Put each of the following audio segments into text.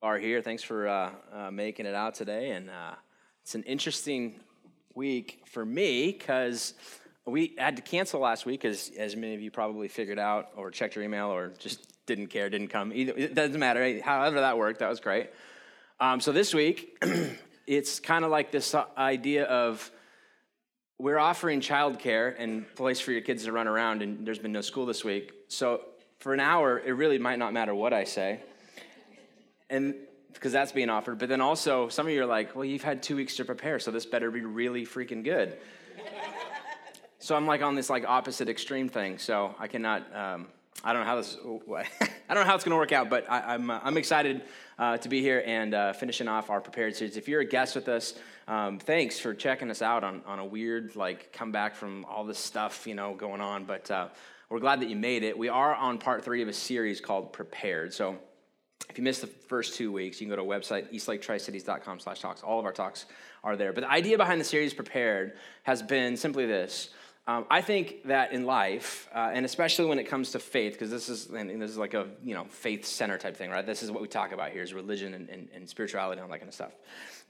are here. Thanks for uh, uh, making it out today. And uh, it's an interesting week for me because we had to cancel last week, as, as many of you probably figured out or checked your email or just didn't care, didn't come. Either, it doesn't matter. However, that worked, that was great. Um, so this week, it's kind of like this idea of we're offering childcare and place for your kids to run around, and there's been no school this week. So for an hour, it really might not matter what I say and because that's being offered. But then also, some of you are like, well, you've had two weeks to prepare, so this better be really freaking good. so I'm like on this like opposite extreme thing. So I cannot. Um, I don't know how this. I don't know how it's going to work out, but I, am I'm, uh, I'm excited uh, to be here and uh, finishing off our prepared series. If you're a guest with us, um, thanks for checking us out on, on a weird like comeback from all this stuff you know going on. But uh, we're glad that you made it. We are on part three of a series called Prepared. So if you missed the first two weeks, you can go to our website, eastlaketricities.com slash talks. All of our talks are there. But the idea behind the series Prepared has been simply this. Um, I think that in life, uh, and especially when it comes to faith, because this is and this is like a you know faith center type thing, right? This is what we talk about here is religion and, and, and spirituality and all that kind of stuff.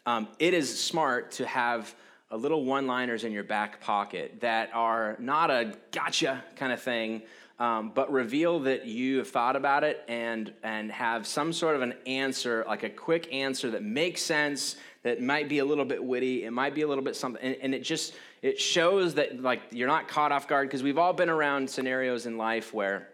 Um, it is smart to have a little one-liners in your back pocket that are not a gotcha kind of thing, um, but reveal that you have thought about it and, and have some sort of an answer, like a quick answer that makes sense, that might be a little bit witty, it might be a little bit something, and, and it just, it shows that like you're not caught off guard because we've all been around scenarios in life where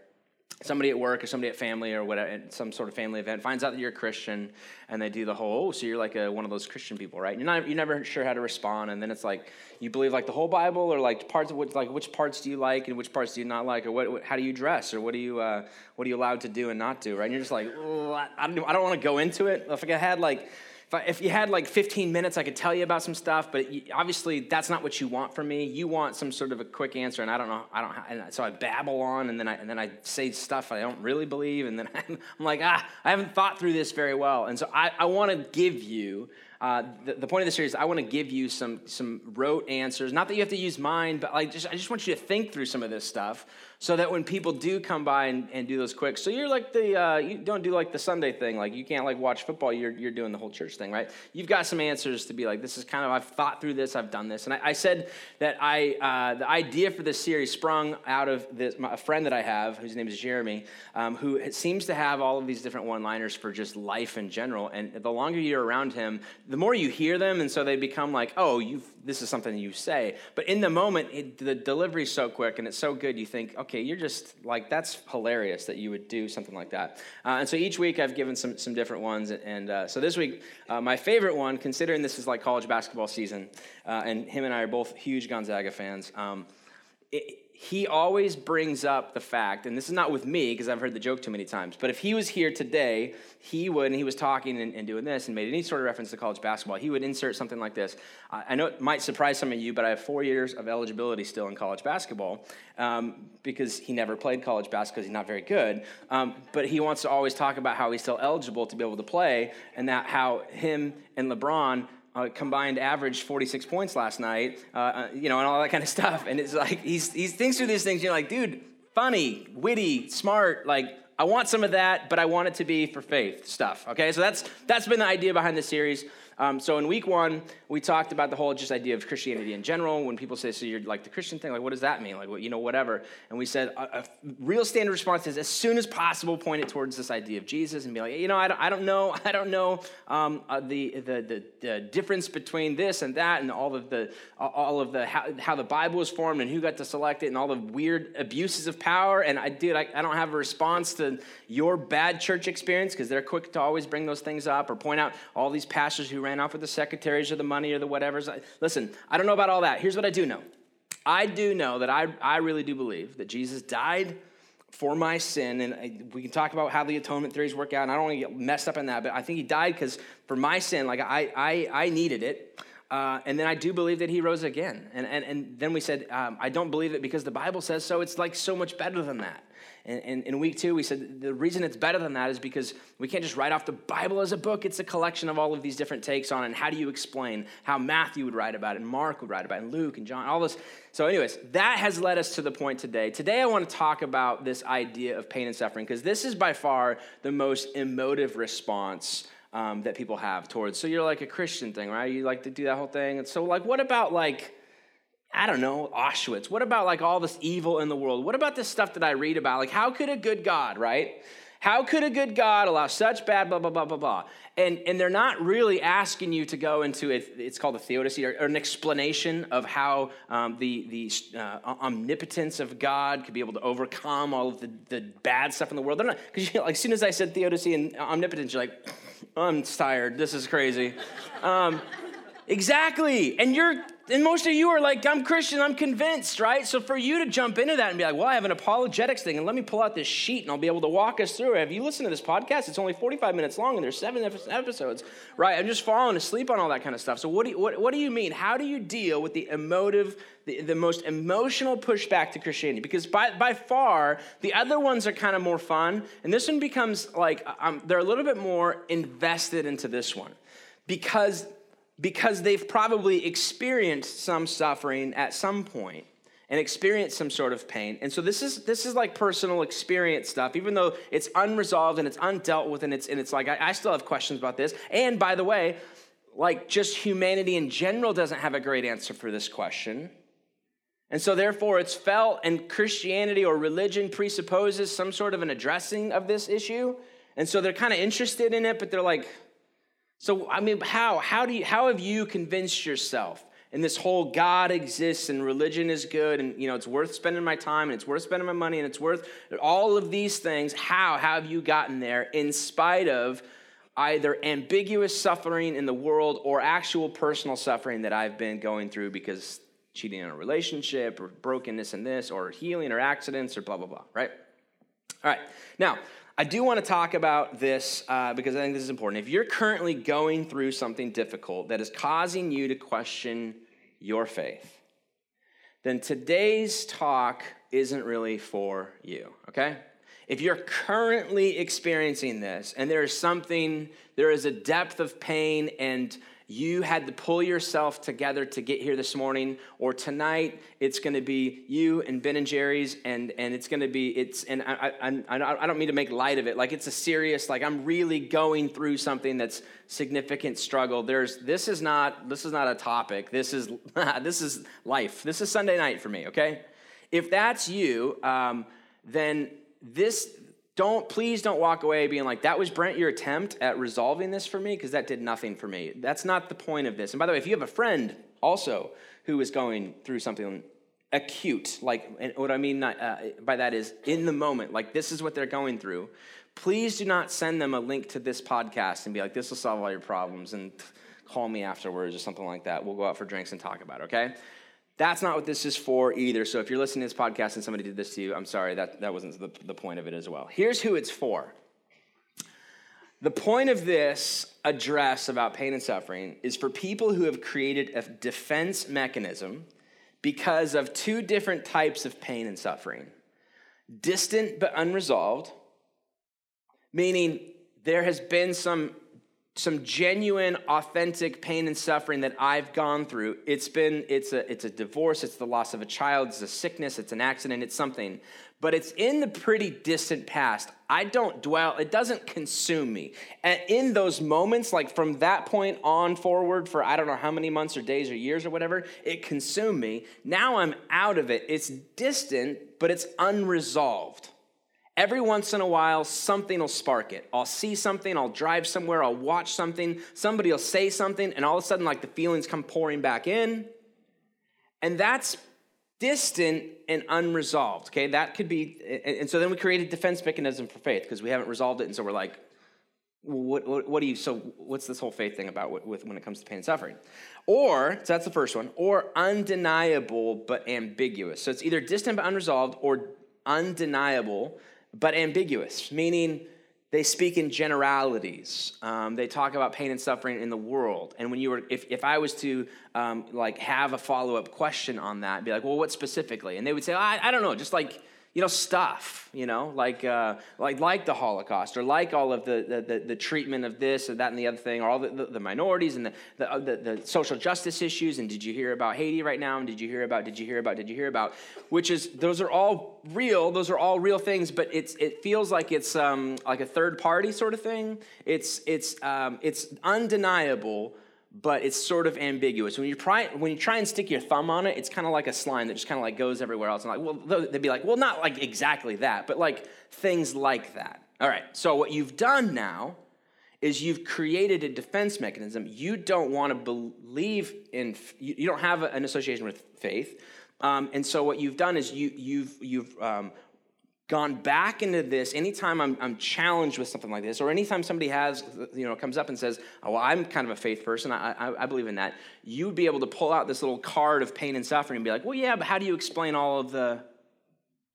somebody at work or somebody at family or whatever, some sort of family event finds out that you're a Christian and they do the whole, oh, so you're like a, one of those Christian people, right? You're not, you're never sure how to respond. And then it's like, you believe like the whole Bible or like parts of what, like which parts do you like and which parts do you not like? Or what, what how do you dress or what do you, uh, what are you allowed to do and not do, right? And you're just like, I, I don't, I don't want to go into it. If I had like, If you had like 15 minutes, I could tell you about some stuff, but obviously that's not what you want from me. You want some sort of a quick answer, and I don't know. I don't. And so I babble on, and then I and then I say stuff I don't really believe, and then I'm, I'm like, ah, I haven't thought through this very well, and so I, I want to give you uh, the, the, point of the series, I want to give you some some rote answers. Not that you have to use mine, but like just I just want you to think through some of this stuff, so that when people do come by and, and do those quick, so you're like the uh, you don't do like the Sunday thing, like you can't like watch football. You're you're doing the whole church thing, right? You've got some answers to be like, this is kind of I've thought through this, I've done this, and I, I said that I uh, the idea for this series sprung out of this my, a friend that I have whose name is Jeremy, um, who seems to have all of these different one-liners for just life in general, and the longer you're around him the more you hear them, and so they become like, oh, you this is something you say. But in the moment, it, the delivery is so quick and it's so good, you think, okay, you're just like, that's hilarious that you would do something like that. Uh, and so each week I've given some, some different ones. And uh, so this week, uh, my favorite one, considering this is like college basketball season, uh, and him and I are both huge Gonzaga fans. Um, it, he always brings up the fact, and this is not with me because I've heard the joke too many times, but if he was here today, he would, and he was talking and, and doing this and made any sort of reference to college basketball, he would insert something like this. I know it might surprise some of you, but I have four years of eligibility still in college basketball um, because he never played college basketball because he's not very good. Um, but he wants to always talk about how he's still eligible to be able to play and that how him and LeBron uh, combined average 46 points last night, uh, uh, you know, and all that kind of stuff. And it's like, he's, he thinks through these things, you're like, dude, funny, witty, smart, like, I want some of that, but I want it to be for faith stuff. Okay, so that's that's been the idea behind the series. Um, so in week one, we talked about the whole just idea of Christianity in general. When people say, "So you're like the Christian thing," like what does that mean? Like you know, whatever. And we said a, a, real standard response is as soon as possible, point it towards this idea of Jesus and be like, you know, I don't, I don't know, I don't know um, uh, the, the, the the difference between this and that, and all of the all of the how, how, the Bible was formed and who got to select it, and all the weird abuses of power. And I did, I, I don't have a response to your bad church experience because they're quick to always bring those things up or point out all these pastors who ran off with the secretaries or the money or the whatever's. Listen, I don't know about all that. Here's what I do know I do know that I, I really do believe that Jesus died for my sin. And I, we can talk about how the atonement theories work out. And I don't want to get messed up in that, but I think he died because for my sin, like I, I, I needed it. Uh, and then I do believe that he rose again. And, and, and then we said, um, I don't believe it because the Bible says so. It's like so much better than that. And, in week two, we said the reason it's better than that is because we can't just write off the Bible as a book. It's a collection of all of these different takes on it. And how do you explain how Matthew would write about it, and Mark would write about it, and Luke and John, all this. So, anyways, that has led us to the point today. Today, I want to talk about this idea of pain and suffering because this is by far the most emotive response um, that people have towards. So you're like a Christian thing, right? You like to do that whole thing. And so, like, what about like, I don't know, Auschwitz? What about like all this evil in the world? What about this stuff that I read about? Like, how could a good God, right? How could a good God allow such bad, blah, blah, blah, blah, blah? And, and they're not really asking you to go into it, it's called a theodicy, or, or an explanation of how um, the, the uh, omnipotence of God could be able to overcome all of the, the bad stuff in the world. Because you like, as soon as I said theodicy and omnipotence, you're like, I'm tired. This is crazy. Um, exactly. And you're and most of you are like, I'm Christian, I'm convinced, right? So for you to jump into that and be like, well, I have an apologetics thing, and let me pull out this sheet and I'll be able to walk us through it. Have you listened to this podcast? It's only 45 minutes long and there's seven episodes, right? I'm just falling asleep on all that kind of stuff. So what do you, what, what do you mean? How do you deal with the emotive, the, the most emotional pushback to Christianity? Because by, by far, the other ones are kind of more fun, and this one becomes like, um, they're a little bit more invested into this one because because they've probably experienced some suffering at some point and experienced some sort of pain. And so this is this is like personal experience stuff, even though it's unresolved and it's undealt with, and it's and it's like I, I still have questions about this. And by the way, like just humanity in general doesn't have a great answer for this question. And so, therefore, it's felt, and Christianity or religion presupposes some sort of an addressing of this issue. And so they're kind of interested in it, but they're like, so, I mean, how? How, do you, how have you convinced yourself in this whole God exists and religion is good and, you know, it's worth spending my time and it's worth spending my money and it's worth all of these things? How, how have you gotten there in spite of either ambiguous suffering in the world or actual personal suffering that I've been going through because cheating in a relationship or brokenness in this or healing or accidents or blah, blah, blah, right? All right. Now, I do want to talk about this uh, because I think this is important. If you're currently going through something difficult that is causing you to question your faith, then today's talk isn't really for you, okay? If you're currently experiencing this and there is something, there is a depth of pain and you had to pull yourself together to get here this morning or tonight it's going to be you and ben and jerry's and and it's going to be it's and I, I, I don't mean to make light of it. Like it's a serious like i'm really going through something that's significant struggle. There's this is not this is not a topic. This is this is life. This is sunday night for me okay? If that's you um, then this don't please don't walk away being like that was brent your attempt at resolving this for me? Because that did nothing for me. That's not the point of this. And by the way if you have a friend also who is going through something acute like and what i mean uh, by that is in the moment like this is what they're going through please do not send them a link to this podcast and be like this will solve all your problems and call me afterwards or something like that. We'll go out for drinks and talk about it okay that's not what this is for either. So if you're listening to this podcast and somebody did this to you, I'm sorry, that, that wasn't the, the point of it as well. Here's who it's for. The point of this address about pain and suffering is for people who have created a defense mechanism because of two different types of pain and suffering distant but unresolved, meaning there has been some some genuine authentic pain and suffering that i've gone through. It's been it's a it's a divorce it's the loss of a child it's a sickness it's an accident it's something. But it's in the pretty distant past. I don't dwell it doesn't consume me. And in those moments like from that point on forward for i don't know how many months or days or years or whatever it consumed me. Now i'm out of it. It's distant but it's unresolved Every once in a while, something will spark it. I'll see something, I'll drive somewhere, I'll watch something, somebody will say something, and all of a sudden, like the feelings come pouring back in. And that's distant and unresolved, okay? That could be, and so then we create a defense mechanism for faith because we haven't resolved it, and so we're like, what, what, what, do you, so what's this whole faith thing about with, with when it comes to pain and suffering? Or, so that's the first one, or undeniable but ambiguous. So it's either distant but unresolved or undeniable but ambiguous, meaning they speak in generalities. Um, they talk about pain and suffering in the world. And when you were, if, if I was to um, like have a follow up question on that, be like, well, what specifically? And they would say, I, I don't know, just like, you know, stuff, you know, like, uh, like, like the Holocaust or like all of the, the, the, treatment of this or that and the other thing, or all the, the, the minorities and the, the, uh, the, the, social justice issues. And did you hear about Haiti right now? And did you hear about, did you hear about, did you hear about? Which is, those are all real, those are all real things, but it's, it feels like it's um, like a third party sort of thing. It's, it's, um, it's undeniable but it's sort of ambiguous. When you try, when you try and stick your thumb on it, it's kind of like a slime that just kind of like goes everywhere else. And like, well, they'd be like, well, not like exactly that, but like things like that. All right. So what you've done now is you've created a defense mechanism. You don't want to believe in. You don't have an association with faith. Um, and so what you've done is you, you've, you've um, gone back into this anytime I'm, I'm challenged with something like this or anytime somebody has you know comes up and says oh well i'm kind of a faith person. I, I, I, believe in that you'd be able to pull out this little card of pain and suffering and be like well yeah but how do you explain all of the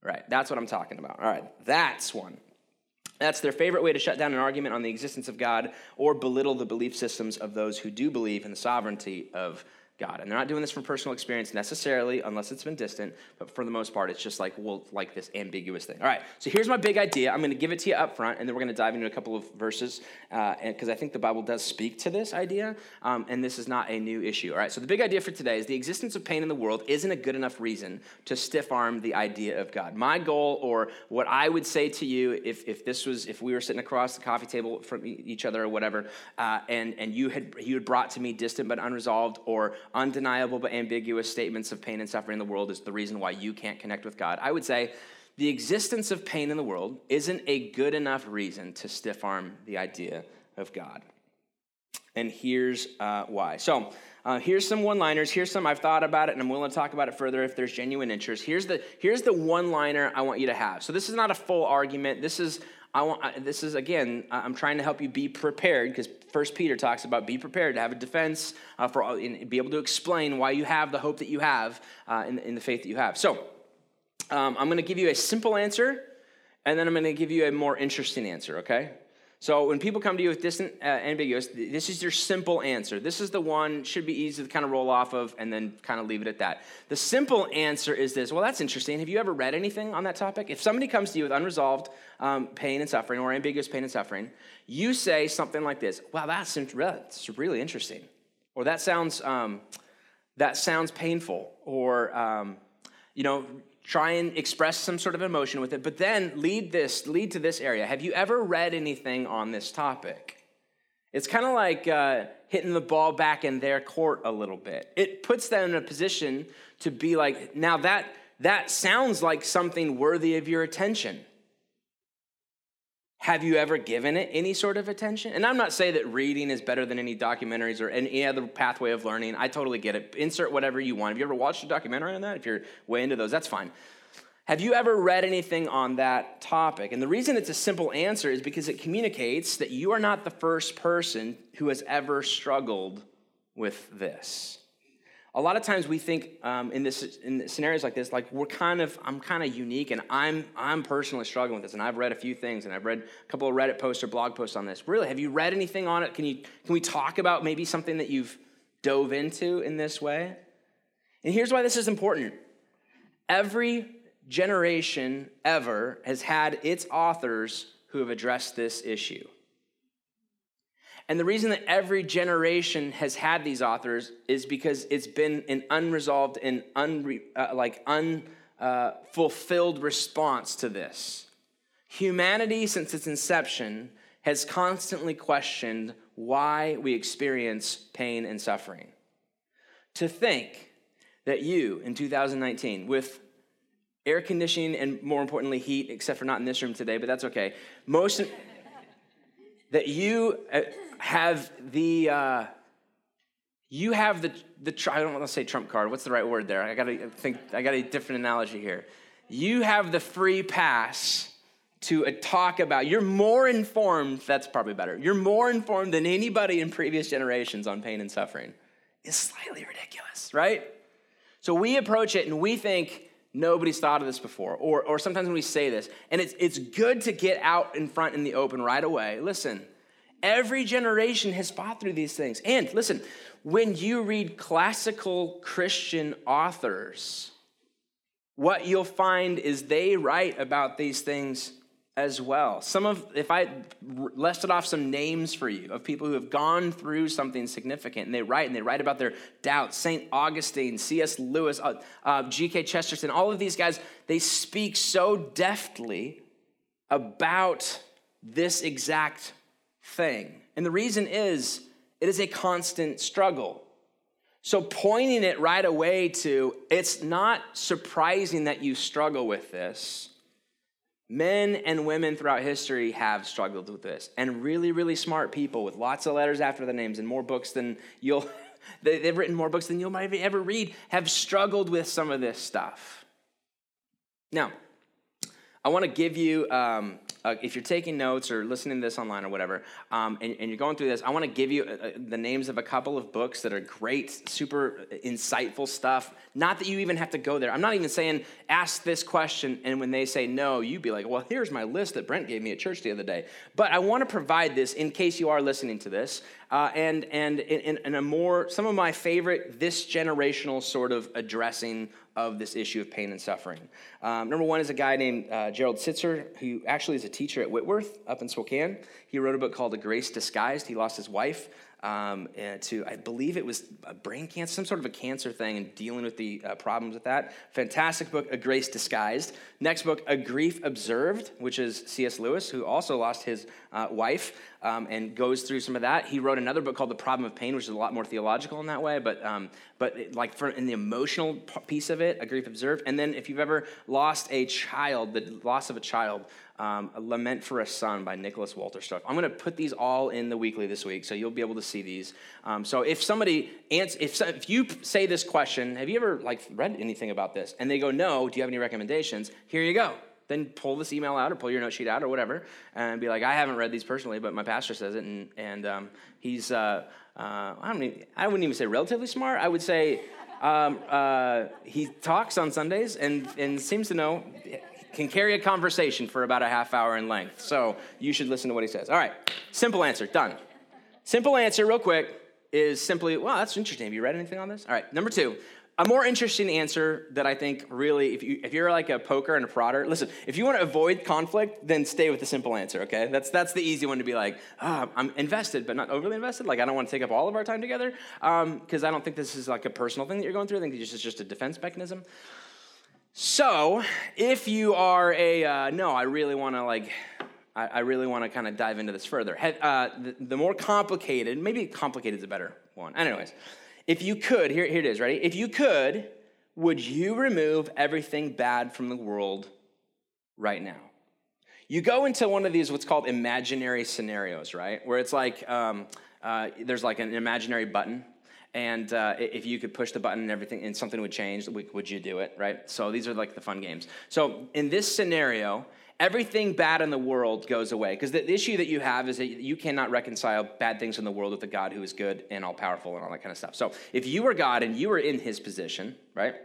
right that's what i'm talking about. All right that's one. That's their favorite way to shut down an argument on the existence of god or belittle the belief systems of those who do believe in the sovereignty of God. And they're not doing this from personal experience necessarily, unless it's been distant, but for the most part, it's just like, well, like this ambiguous thing. All right, so here's my big idea. I'm going to give it to you up front, and then we're going to dive into a couple of verses, because uh, I think the Bible does speak to this idea, um, and this is not a new issue. All right, so the big idea for today is the existence of pain in the world isn't a good enough reason to stiff arm the idea of God. My goal, or what I would say to you, if, if this was, if we were sitting across the coffee table from each other or whatever, uh, and, and you had, you had brought to me distant but unresolved, or undeniable but ambiguous statements of pain and suffering in the world is the reason why you can't connect with God. I would say the existence of pain in the world isn't a good enough reason to stiff arm the idea of God. And here's uh, why. So, uh, here's some one-liners. Here's some I've thought about it, and I'm willing to talk about it further if there's genuine interest. Here's the here's the one-liner I want you to have. So this is not a full argument. This is I want this is again I'm trying to help you be prepared because First Peter talks about be prepared to have a defense uh, for be able to explain why you have the hope that you have uh, in, in the faith that you have. So um, I'm going to give you a simple answer, and then I'm going to give you a more interesting answer. Okay. So when people come to you with distant, uh, ambiguous, this is your simple answer. This is the one should be easy to kind of roll off of and then kind of leave it at that. The simple answer is this. Well, that's interesting. Have you ever read anything on that topic? If somebody comes to you with unresolved um, pain and suffering or ambiguous pain and suffering, you say something like this. Wow, that's, that's really interesting. Or that sounds um, that sounds painful. Or um, you know, try and express some sort of emotion with it, but then lead this, lead to this area. Have you ever read anything on this topic? It's kind of like uh, hitting the ball back in their court a little bit. It puts them in a position to be like, now that that sounds like something worthy of your attention. Have you ever given it any sort of attention? And I'm not saying that reading is better than any documentaries or any other pathway of learning. I totally get it. Insert whatever you want. Have you ever watched a documentary on that? If you're way into those, that's fine. Have you ever read anything on that topic? And the reason it's a simple answer is because it communicates that you are not the first person who has ever struggled with this a lot of times we think um, in this in scenarios like this like we're kind of i'm kind of unique and i'm i'm personally struggling with this and i've read a few things and i've read a couple of reddit posts or blog posts on this. Really have you read anything on it? Can you can we talk about maybe something that you've dove into in this way? And here's why this is important. Every generation ever has had its authors who have addressed this issue and the reason that every generation has had these authors is because it's been an unresolved and unre, uh, like unfulfilled uh, response to this. Humanity, since its inception, has constantly questioned why we experience pain and suffering. To think that you, in 2019, with air conditioning and more importantly, heat, except for not in this room today, but that's okay, most that you uh, have the uh, you have the the I don't want to say trump card. What's the right word there? I got to think. I got a different analogy here. You have the free pass to uh, talk about. You're more informed. That's probably better. You're more informed than anybody in previous generations on pain and suffering. It's slightly ridiculous, right? So we approach it and we think nobody's thought of this before. Or, or sometimes when we say this, and it's, it's good to get out in front in the open right away. Listen, every generation has fought through these things. And listen, when you read classical Christian authors, what you'll find is they write about these things as well. Some of, if I listed off some names for you of people who have gone through something significant, and they write and they write about their doubts. St. Augustine, C.S. Lewis, uh, uh, G.K. Chesterton, all of these guys, they speak so deftly about this exact thing. And the reason is, it is a constant struggle. So, pointing it right away to it's not surprising that you struggle with this. Men and women throughout history have struggled with this, and really, really smart people with lots of letters after their names and more books than you'll, they've written more books than you'll ever read, have struggled with some of this stuff. Now, I want to give you um, uh, if you're taking notes or listening to this online or whatever, um, and, and, you're going through this, I want to give you uh, uh, the names of a couple of books that are great, super insightful stuff. Not that you even have to go there. I'm not even saying ask this question, and when they say no, you'd be like, well, here's my list that Brent gave me at church the other day. But I want to provide this in case you are listening to this, uh, and and in, a more some of my favorite this generational sort of addressing of this issue of pain and suffering. Um, number one is a guy named uh, Gerald Sittser, who actually is a teacher at Whitworth up in Spokane. He wrote a book called A Grace Disguised. He lost his wife um, to, I believe it was a brain cancer, some sort of a cancer thing, and dealing with the uh, problems with that. Fantastic book, A Grace Disguised. Next book, A Grief Observed, which is C.S. Lewis, who also lost his uh, wife um, and goes through some of that. He wrote another book called The Problem of Pain, which is a lot more theological in that way, but, um, but it, like for, in the emotional piece of it, A Grief Observed. And then if you've ever lost a child, the loss of a child, um, a Lament for a Son by Nicholas Walter Wolterstorff. I'm going to put these all in the weekly this week, so you'll be able to see these. Um, so if somebody answer, if, if you say this question, have you ever like read anything about this? And they go, no. Do you have any recommendations? Here you go. Then pull this email out or pull your note sheet out or whatever, and be like, I haven't read these personally, but my pastor says it, and and um, he's uh, uh, I don't even, I wouldn't even say relatively smart. I would say. Um, uh, he talks on Sundays and, and seems to know can carry a conversation for about a half hour in length. So you should listen to what he says. All right, simple answer, done. Simple answer, real quick, is simply, well, that's interesting. Have you read anything on this? All right, number two, a more interesting answer that I think really, if, you, if you're like a poker and a prodder, listen, if you want to avoid conflict, then stay with the simple answer, okay? That's, that's the easy one to be like, oh, I'm invested, but not overly invested. Like, I don't want to take up all of our time together because um, I don't think this is like a personal thing that you're going through. I think this is just a defense mechanism. So, if you are a uh, no, I really want to like, I, I really want to kind of dive into this further. Uh, the, the, more complicated, maybe complicated is a better one. Anyways, if you could, here, here it is. Ready? If you could, would you remove everything bad from the world right now? You go into one of these what's called imaginary scenarios, right? Where it's like um, uh, there's like an imaginary button and uh, if you could push the button and everything and something would change would you do it right? So these are like the fun games. So in this scenario everything bad in the world goes away. Because the issue that you have is that you cannot reconcile bad things in the world with a god who is good and all powerful and all that kind of stuff. So if you were god and you were in his position right?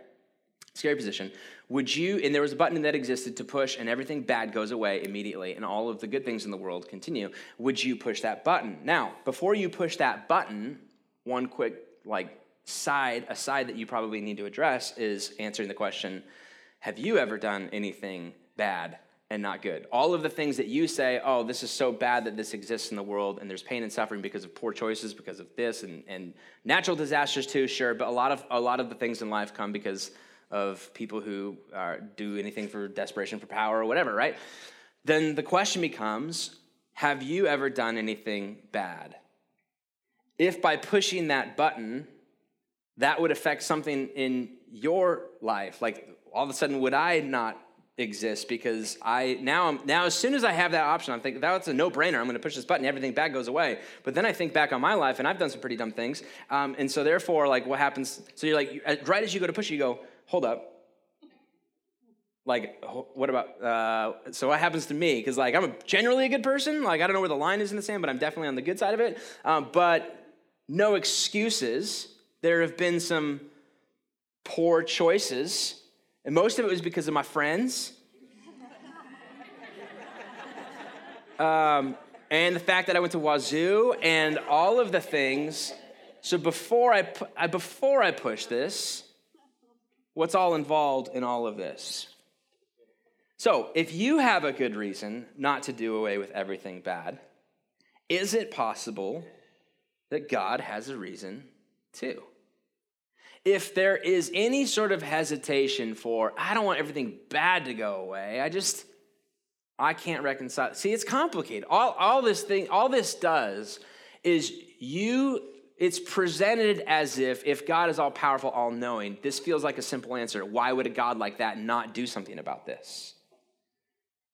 Scary position would you and there was a button that existed to push and everything bad goes away immediately and all of the good things in the world continue would you push that button? Now before you push that button one quick like side, a side that you probably need to address is answering the question Have you ever done anything bad and not good? All of the things that you say, oh, this is so bad that this exists in the world and there's pain and suffering because of poor choices, because of this, and, and natural disasters too, sure, but a lot of, a lot of the things in life come because of people who do anything for desperation for power or whatever, right? Then the question becomes Have you ever done anything bad? If by pushing that button, that would affect something in your life. Like all of a sudden, would I not exist because I now now as soon as I have that option, I'm thinking that's a no-brainer. I'm going to push this button, everything bad goes away. But then I think back on my life, and I've done some pretty dumb things. Um, and so therefore, like what happens? So you're like, right as you go to push, you go, hold up. Like, what about? Uh, so what happens to me? Because like I'm a, generally a good person. Like I don't know where the line is in the sand, but I'm definitely on the good side of it. Um, but no excuses. There have been some poor choices, and most of it was because of my friends. um, and the fact that I went to Wazoo and all of the things. So before I, before I push this, What's all involved in all of this? So, if you have a good reason not to do away with everything bad, is it possible that God has a reason too? If there is any sort of hesitation for, I don't want everything bad to go away, I just, I can't reconcile. See, it's complicated. All, all this thing, all this does is you, it's presented as if, if God is all powerful, all knowing, this feels like a simple answer. Why would a God like that not do something about this?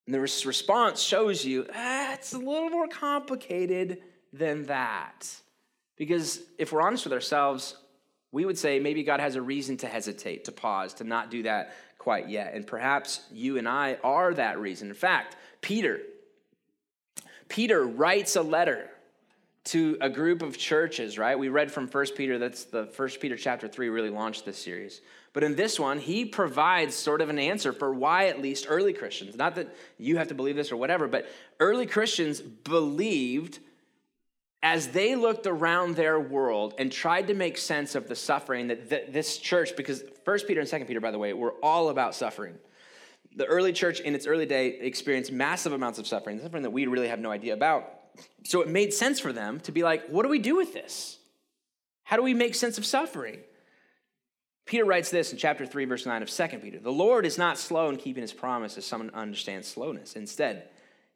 And the response shows you ah, it's a little more complicated than that. Because if we're honest with ourselves, we would say maybe God has a reason to hesitate, to pause, to not do that quite yet. And perhaps you and I are that reason. In fact, Peter, Peter writes a letter to a group of churches, right? We read from 1 Peter, that's the 1 Peter chapter 3 really launched this series. But in this one, he provides sort of an answer for why at least early Christians, not that you have to believe this or whatever, but early Christians believed as they looked around their world and tried to make sense of the suffering that this church, because First Peter and Second Peter, by the way, were all about suffering. The early church in its early day experienced massive amounts of suffering, suffering that we really have no idea about. So it made sense for them to be like, what do we do with this? How do we make sense of suffering? Peter writes this in chapter 3, verse 9 of 2 Peter The Lord is not slow in keeping his promise, as some understand slowness. Instead,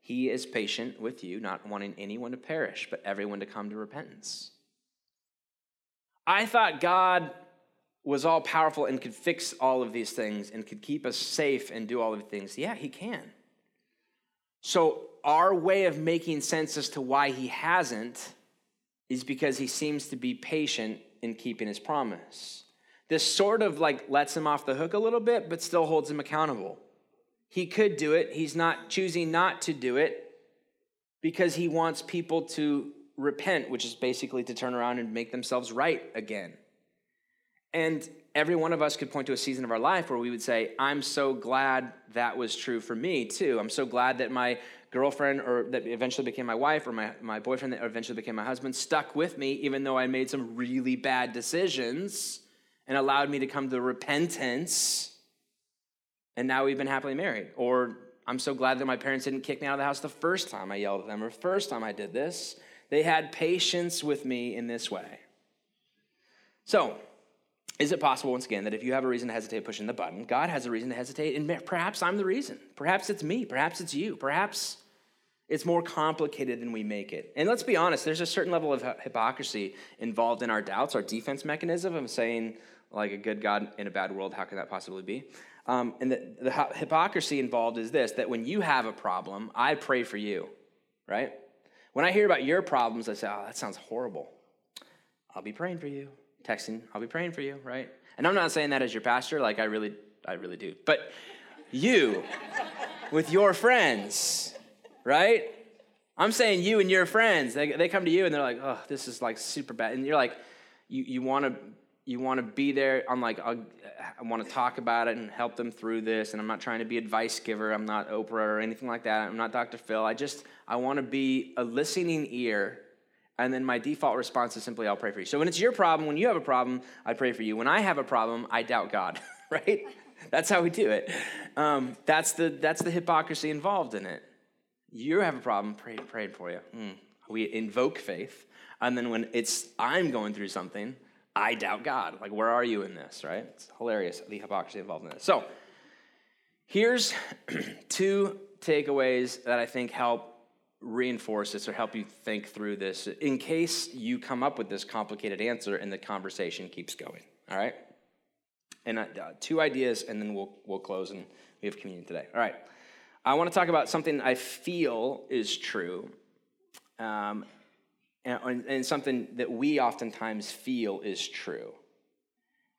he is patient with you, not wanting anyone to perish, but everyone to come to repentance. I thought God was all powerful and could fix all of these things and could keep us safe and do all of the things. Yeah, he can. So, our way of making sense as to why he hasn't is because he seems to be patient in keeping his promise. This sort of like lets him off the hook a little bit, but still holds him accountable. He could do it. He's not choosing not to do it because he wants people to repent, which is basically to turn around and make themselves right again. And every one of us could point to a season of our life where we would say, I'm so glad that was true for me too. I'm so glad that my girlfriend or that eventually became my wife or my, my boyfriend that eventually became my husband stuck with me even though I made some really bad decisions and allowed me to come to repentance and now we've been happily married. Or I'm so glad that my parents didn't kick me out of the house the first time I yelled at them or the first time I did this. They had patience with me in this way. So, is it possible, once again, that if you have a reason to hesitate pushing the button, God has a reason to hesitate, and perhaps I'm the reason. Perhaps it's me. Perhaps it's you. Perhaps it's more complicated than we make it. And let's be honest, there's a certain level of hypocrisy involved in our doubts, our defense mechanism of saying, like a good God in a bad world, how can that possibly be? Um, and the, the hypocrisy involved is this that when you have a problem, I pray for you, right? When I hear about your problems, I say, oh, that sounds horrible. I'll be praying for you. Texting, I'll be praying for you, right? And I'm not saying that as your pastor, like I really, I really do. But you, with your friends, right? I'm saying you and your friends, they, they come to you and they're like, oh, this is like super bad. And you're like, you, you want to you want to be there. I'm like, I'll, i want to talk about it and help them through this. And I'm not trying to be advice giver. I'm not Oprah or anything like that. I'm not Dr. Phil. I just, I want to be a listening ear. And then my default response is simply, I'll pray for you. So when it's your problem, when you have a problem, I pray for you. When I have a problem, I doubt God, right? That's how we do it. Um, that's, the, that's the hypocrisy involved in it. You have a problem, pray, praying for you. Mm. We invoke faith. And then when it's, I'm going through something, I doubt God. Like, where are you in this, right? It's hilarious, the hypocrisy involved in this. So, here's two takeaways that I think help reinforce this or help you think through this in case you come up with this complicated answer and the conversation keeps going, all right? And uh, two ideas, and then we'll, we'll close and we have communion today. All right. I want to talk about something I feel is true. Um, and, and something that we oftentimes feel is true.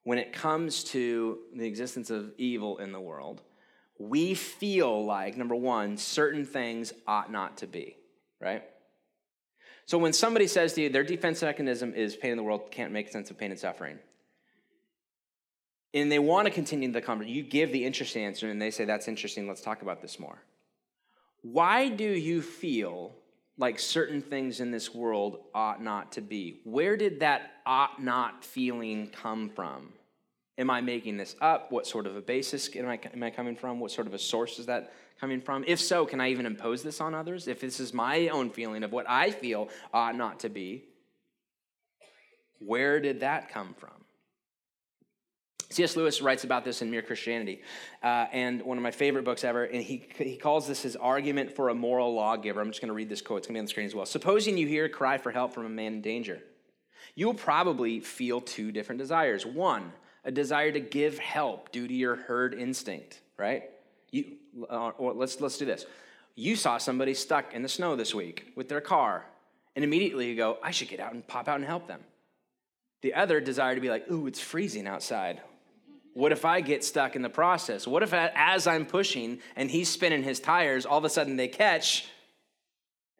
When it comes to the existence of evil in the world, we feel like, number one, certain things ought not to be, right? So when somebody says to you, their defense mechanism is pain in the world can't make sense of pain and suffering, and they want to continue the conversation, you give the interesting answer, and they say, That's interesting, let's talk about this more. Why do you feel like certain things in this world ought not to be. Where did that ought not feeling come from? Am I making this up? What sort of a basis am I, am I coming from? What sort of a source is that coming from? If so, can I even impose this on others? If this is my own feeling of what I feel ought not to be, where did that come from? C.S. Lewis writes about this in Mere Christianity, uh, and one of my favorite books ever, and he, he calls this his argument for a moral lawgiver. I'm just going to read this quote, it's going to be on the screen as well. Supposing you hear a cry for help from a man in danger, you will probably feel two different desires. One, a desire to give help due to your herd instinct, right? You, uh, let's, let's do this. You saw somebody stuck in the snow this week with their car, and immediately you go, I should get out and pop out and help them. The other desire to be like, ooh, it's freezing outside. What if I get stuck in the process? What if, as I'm pushing and he's spinning his tires, all of a sudden they catch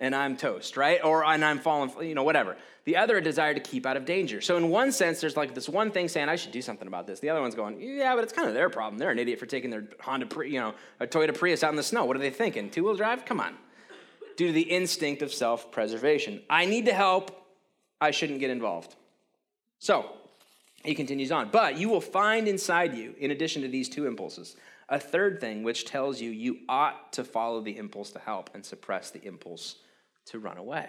and I'm toast, right? Or and I'm falling, you know, whatever. The other, a desire to keep out of danger. So, in one sense, there's like this one thing saying, I should do something about this. The other one's going, yeah, but it's kind of their problem. They're an idiot for taking their Honda, Pri- you know, a Toyota Prius out in the snow. What are they thinking? Two wheel drive? Come on. Due to the instinct of self preservation. I need to help. I shouldn't get involved. So, he continues on, but you will find inside you, in addition to these two impulses, a third thing which tells you you ought to follow the impulse to help and suppress the impulse to run away.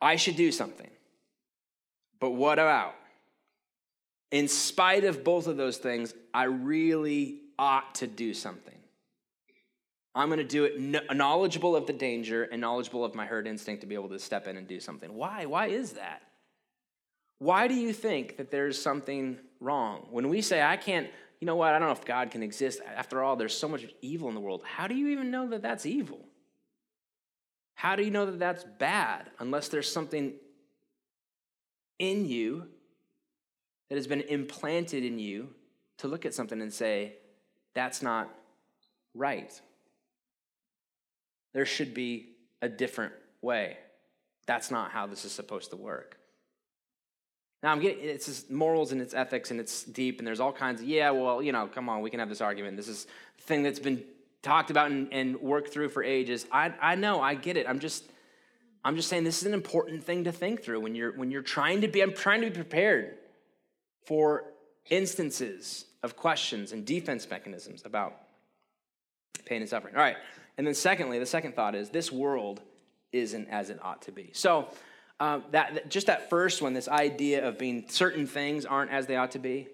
I should do something. But what about? In spite of both of those things, I really ought to do something. I'm going to do it knowledgeable of the danger and knowledgeable of my herd instinct to be able to step in and do something. Why? Why is that? Why do you think that there's something wrong? When we say, I can't, you know what, I don't know if God can exist. After all, there's so much evil in the world. How do you even know that that's evil? How do you know that that's bad unless there's something in you that has been implanted in you to look at something and say, that's not right? There should be a different way. That's not how this is supposed to work. Now I'm getting it's just morals and it's ethics and it's deep and there's all kinds of yeah well you know come on we can have this argument. This is the thing that's been talked about and, and worked through for ages. I, I know I get it. I'm just I'm just saying this is an important thing to think through when you're when you're trying to be I'm trying to be prepared for instances of questions and defense mechanisms about pain and suffering. All right. And then secondly the second thought is this world isn't as it ought to be. So um, that just that first one, this idea of being certain things aren't as they ought to be,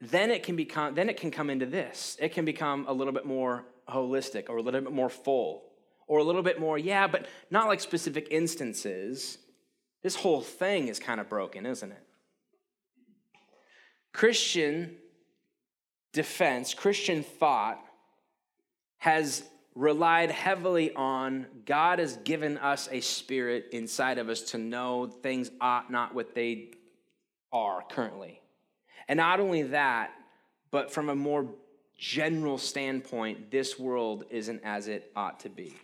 then it can become then it can come into this. It can become a little bit more holistic or a little bit more full or a little bit more, yeah, but not like specific instances. This whole thing is kind of broken, isn't it? Christian defense, Christian thought has relied heavily on God has given us a spirit inside of us to know things ought not what they are currently. And not only that, but from a more general standpoint, this world isn't as it ought to be.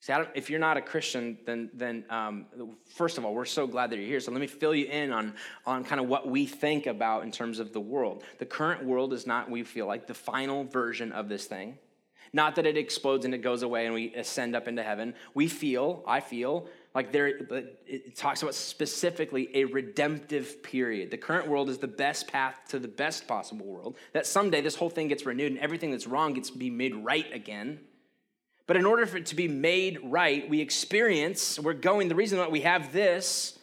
See, if you're not a Christian, then, then um, first of all, we're so glad that you're here. So let me fill you in on, on kind of what we think about in terms of the world. The current world is not, we feel like, the final version of this thing. Not that it explodes and it goes away and we ascend up into heaven. We feel, I feel, like there it talks about specifically a redemptive period. The current world is the best path to the best possible world. That someday this whole thing gets renewed and everything that's wrong gets to be made right again. But in order for it to be made right, we experience, we're going, the reason that we have this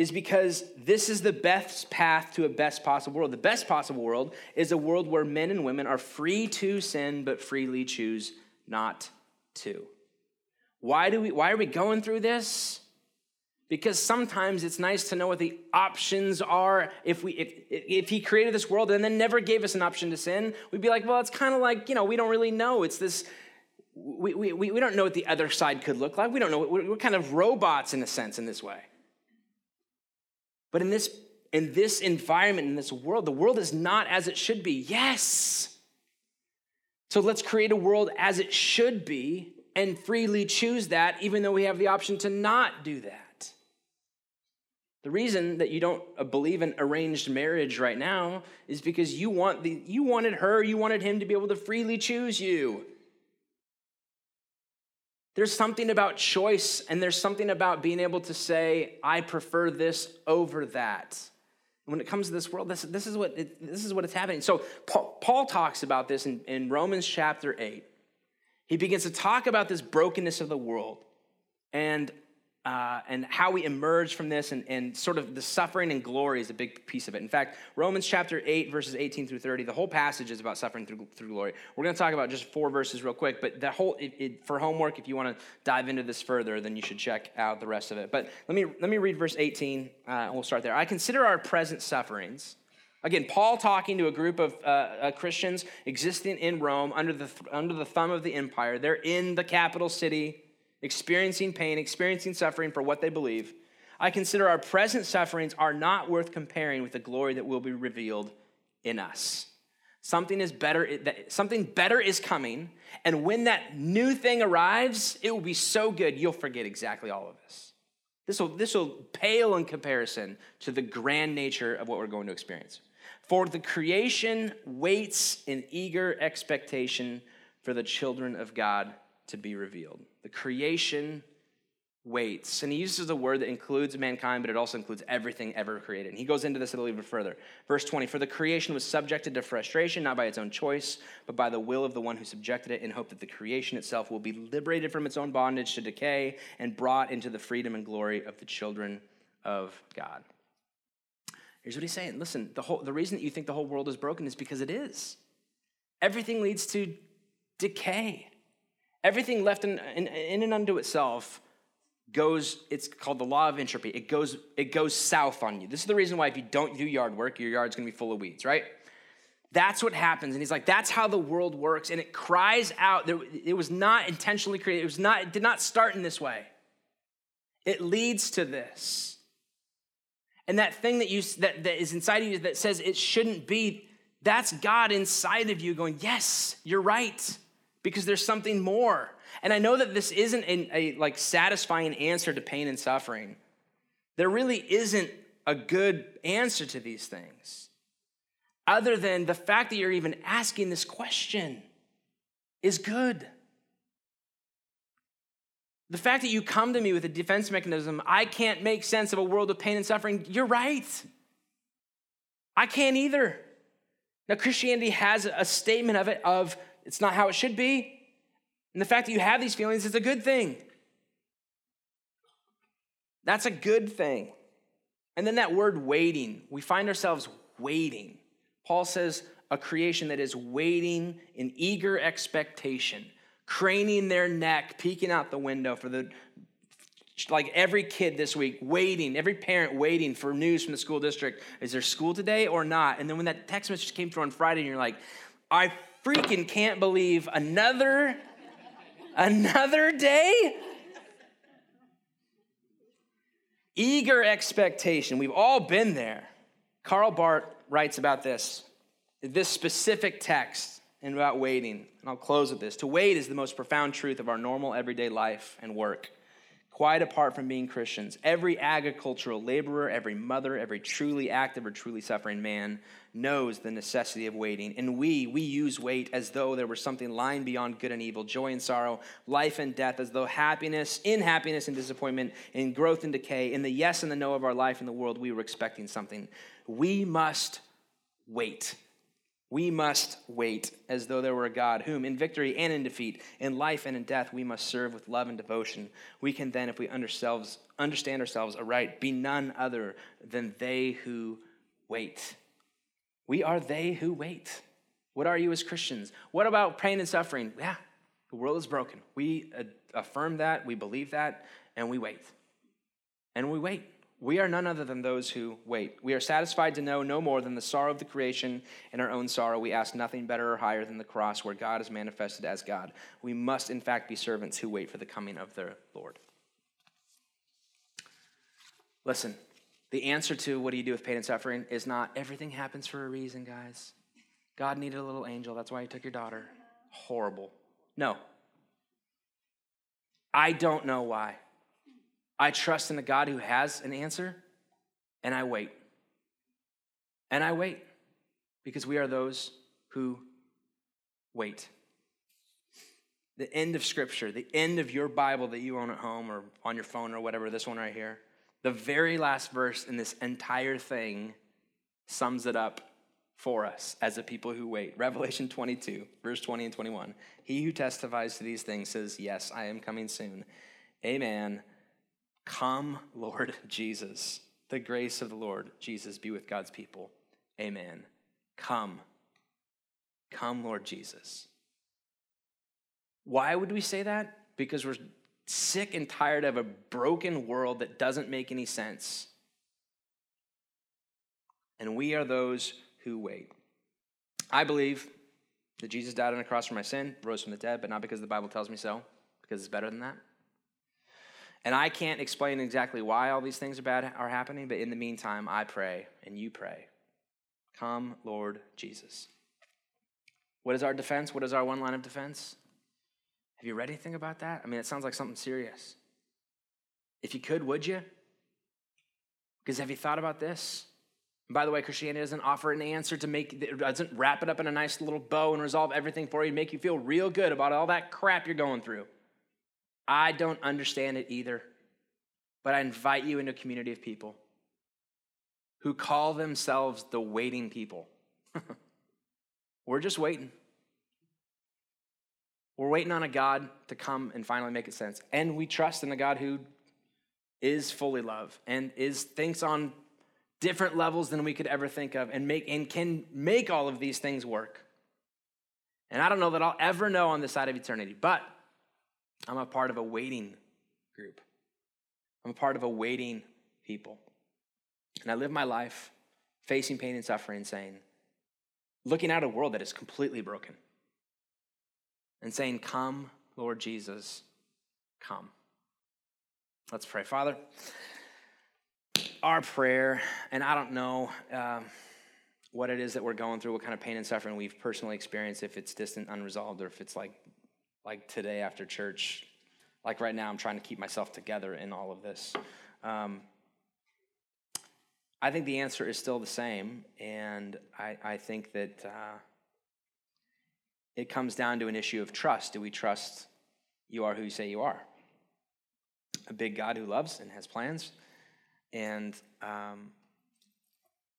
is because this is the best path to a best possible world. The best possible world is a world where men and women are free to sin, but freely choose not to. Why, do we, why are we going through this? Because sometimes it's nice to know what the options are. If, we, if, if he created this world and then never gave us an option to sin, we'd be like, well, it's kind of like, you know, we don't really know. It's this, we, we, we don't know what the other side could look like. We don't know, we're, kind of robots in a sense in this way. But in this, in this environment, in this world, the world is not as it should be. Yes. So let's create a world as it should be and freely choose that, even though we have the option to not do that. The reason that you don't uh, believe in arranged marriage right now is because you want the you wanted her, you wanted him to be able to freely choose you. There's something about choice, and there's something about being able to say, I prefer this over that. when it comes to this world, this, this, is, what it, this is what it's happening. So Paul, Paul talks about this in, in Romans chapter 8. He begins to talk about this brokenness of the world and uh, and how we emerge from this and, and sort of the suffering and glory is a big piece of it. In fact, Romans chapter 8, verses 18 through 30, the whole passage is about suffering through, through glory. We're going to talk about just four verses real quick, but the whole, it, it, for homework, if you want to dive into this further, then you should check out the rest of it. But let me, let me read verse 18, uh, and we'll start there. I consider our present sufferings. Again, Paul talking to a group of uh, uh, Christians existing in Rome under the, under the thumb of the empire. They're in the capital city experiencing pain, experiencing suffering for what they believe, I consider our present sufferings are not worth comparing with the glory that will be revealed in us. Something is better, something better is coming, and when that new thing arrives, it will be so good you'll forget exactly all of this. This will, this will pale in comparison to the grand nature of what we're going to experience. For the creation waits in eager expectation for the children of God to be revealed. The creation waits. And he uses a word that includes mankind, but it also includes everything ever created. And he goes into this a little bit further. Verse 20 For the creation was subjected to frustration, not by its own choice, but by the will of the one who subjected it, in hope that the creation itself will be liberated from its own bondage to decay and brought into the freedom and glory of the children of God. Here's what he's saying. Listen, the, whole, the reason that you think the whole world is broken is because it is. Everything leads to decay. Everything left in, in, in and unto itself goes, it's called the law of entropy. It goes, it goes south on you. This is the reason why if you don't do yard work, your yard's gonna be full of weeds, right? That's what happens. And he's like, that's how the world works. And it cries out. It was not intentionally created. It was not, it did not start in this way. It leads to this. And that thing that you that, that is inside of you that says it shouldn't be, that's God inside of you going, yes, you're right because there's something more. And I know that this isn't a, a like satisfying answer to pain and suffering. There really isn't a good answer to these things other than the fact that you're even asking this question is good. The fact that you come to me with a defense mechanism, I can't make sense of a world of pain and suffering, you're right. I can't either. Now, Christianity has a statement of it of it's not how it should be. And the fact that you have these feelings is a good thing. That's a good thing. And then that word waiting, we find ourselves waiting. Paul says a creation that is waiting in eager expectation, craning their neck, peeking out the window for the like every kid this week waiting, every parent waiting for news from the school district. Is there school today or not? And then when that text message came through on Friday and you're like, I freaking can't believe another another day? Eager expectation. We've all been there. Karl Barth writes about this this specific text and about waiting. And i'll close with this. To wait is the most profound truth of our normal everyday life and work quite apart from being Christians. Every agricultural laborer, every mother, every truly active or truly suffering man knows the necessity of waiting. And we, we use wait as though there were something lying beyond good and evil, joy and sorrow, life and death, as though happiness, in happiness and disappointment, in growth and decay, in the yes and the no of our life in the world, we were expecting something. We must wait. We must wait as though there were a God whom, in victory and in defeat, in life and in death, we must serve with love and devotion. We can then, if we understand ourselves aright, be none other than they who wait. We are they who wait. What are you as Christians? What about pain and suffering? Yeah, the world is broken. We uh, affirm that, we believe that, and we wait. And we wait. We are none other than those who wait. We are satisfied to know no more than the sorrow of the creation and our own sorrow. We ask nothing better or higher than the cross where God is manifested as God. We must, in fact, be servants who wait for the coming of their Lord. Listen, the answer to what do you do with pain and suffering is not everything happens for a reason, guys. God needed a little angel. That's why he took your daughter. Horrible. No. I don't know why. I trust in the God who has an answer, and I wait. And I wait because we are those who wait. The end of Scripture, the end of your Bible that you own at home or on your phone or whatever, this one right here, the very last verse in this entire thing sums it up for us as a people who wait. Revelation 22, verse 20 and 21. He who testifies to these things says, Yes, I am coming soon. Amen. Come, Lord Jesus. The grace of the Lord Jesus be with God's people. Amen. Come. Come, Lord Jesus. Why would we say that? Because we're sick and tired of a broken world that doesn't make any sense. And we are those who wait. I believe that Jesus died on a cross for my sin, rose from the dead, but not because the Bible tells me so, because it's better than that. And I can't explain exactly why all these things are bad are happening, but in the meantime, I pray and you pray. Come, Lord Jesus. What is our defense? What is our one line of defense? Have you read anything about that? I mean, it sounds like something serious. If you could, would you? Because have you thought about this? And by the way, Christianity doesn't offer an answer to make, it doesn't wrap it up in a nice little bow and resolve everything for you, make you feel real good about all that crap you're going through. I don't understand it either. But I invite you into a community of people who call themselves the waiting people. We're just waiting. We're waiting on a God to come and finally make it sense. And we trust in a God who is fully love and is thinks on different levels than we could ever think of and make and can make all of these things work. And I don't know that I'll ever know on this side of eternity, but I'm a part of a waiting group. I'm a part of a waiting people. And I live my life facing pain and suffering, saying, looking at a world that is completely broken, and saying, Come, Lord Jesus, come. Let's pray. Father, our prayer, and I don't know um, what it is that we're going through, what kind of pain and suffering we've personally experienced, if it's distant, unresolved, or if it's like, like today after church. Like right now, I'm trying to keep myself together in all of this. Um, I think the answer is still the same, and I, I think that uh, it comes down to an issue of trust. Do we trust you are who you say you are? A big God who loves and has plans and um,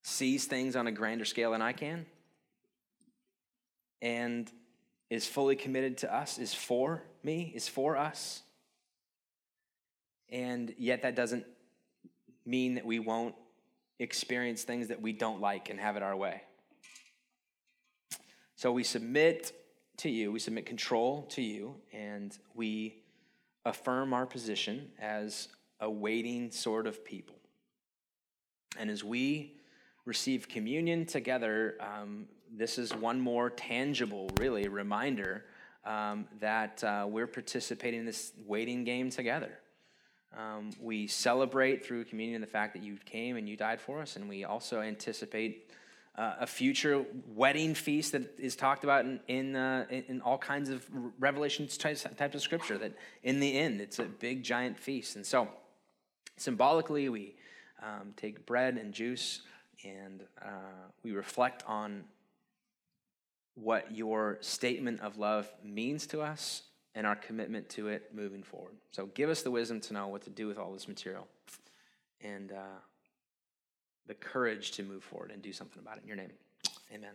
sees things on a grander scale than I can, and is fully committed to us, is for me, is for us. And yet, that doesn't mean that we won't experience things that we don't like and have it our way. So we submit to you, we submit control to you, and we affirm our position as a waiting sort of people. And as we receive communion together, um, this is one more tangible, really, reminder um, that uh, we're participating in this waiting game together. Um, we celebrate through communion the fact that you came and you died for us, and we also anticipate uh, a future wedding feast that is talked about in, in, uh, in all kinds of Revelation types, types of scripture. That in the end, it's a big, giant feast. And so, symbolically, we um, take bread and juice and uh, we reflect on what your statement of love means to us and our commitment to it moving forward. So give us the wisdom to know what to do with all this material and uh, the courage to move forward and do something about it. In your name, amen.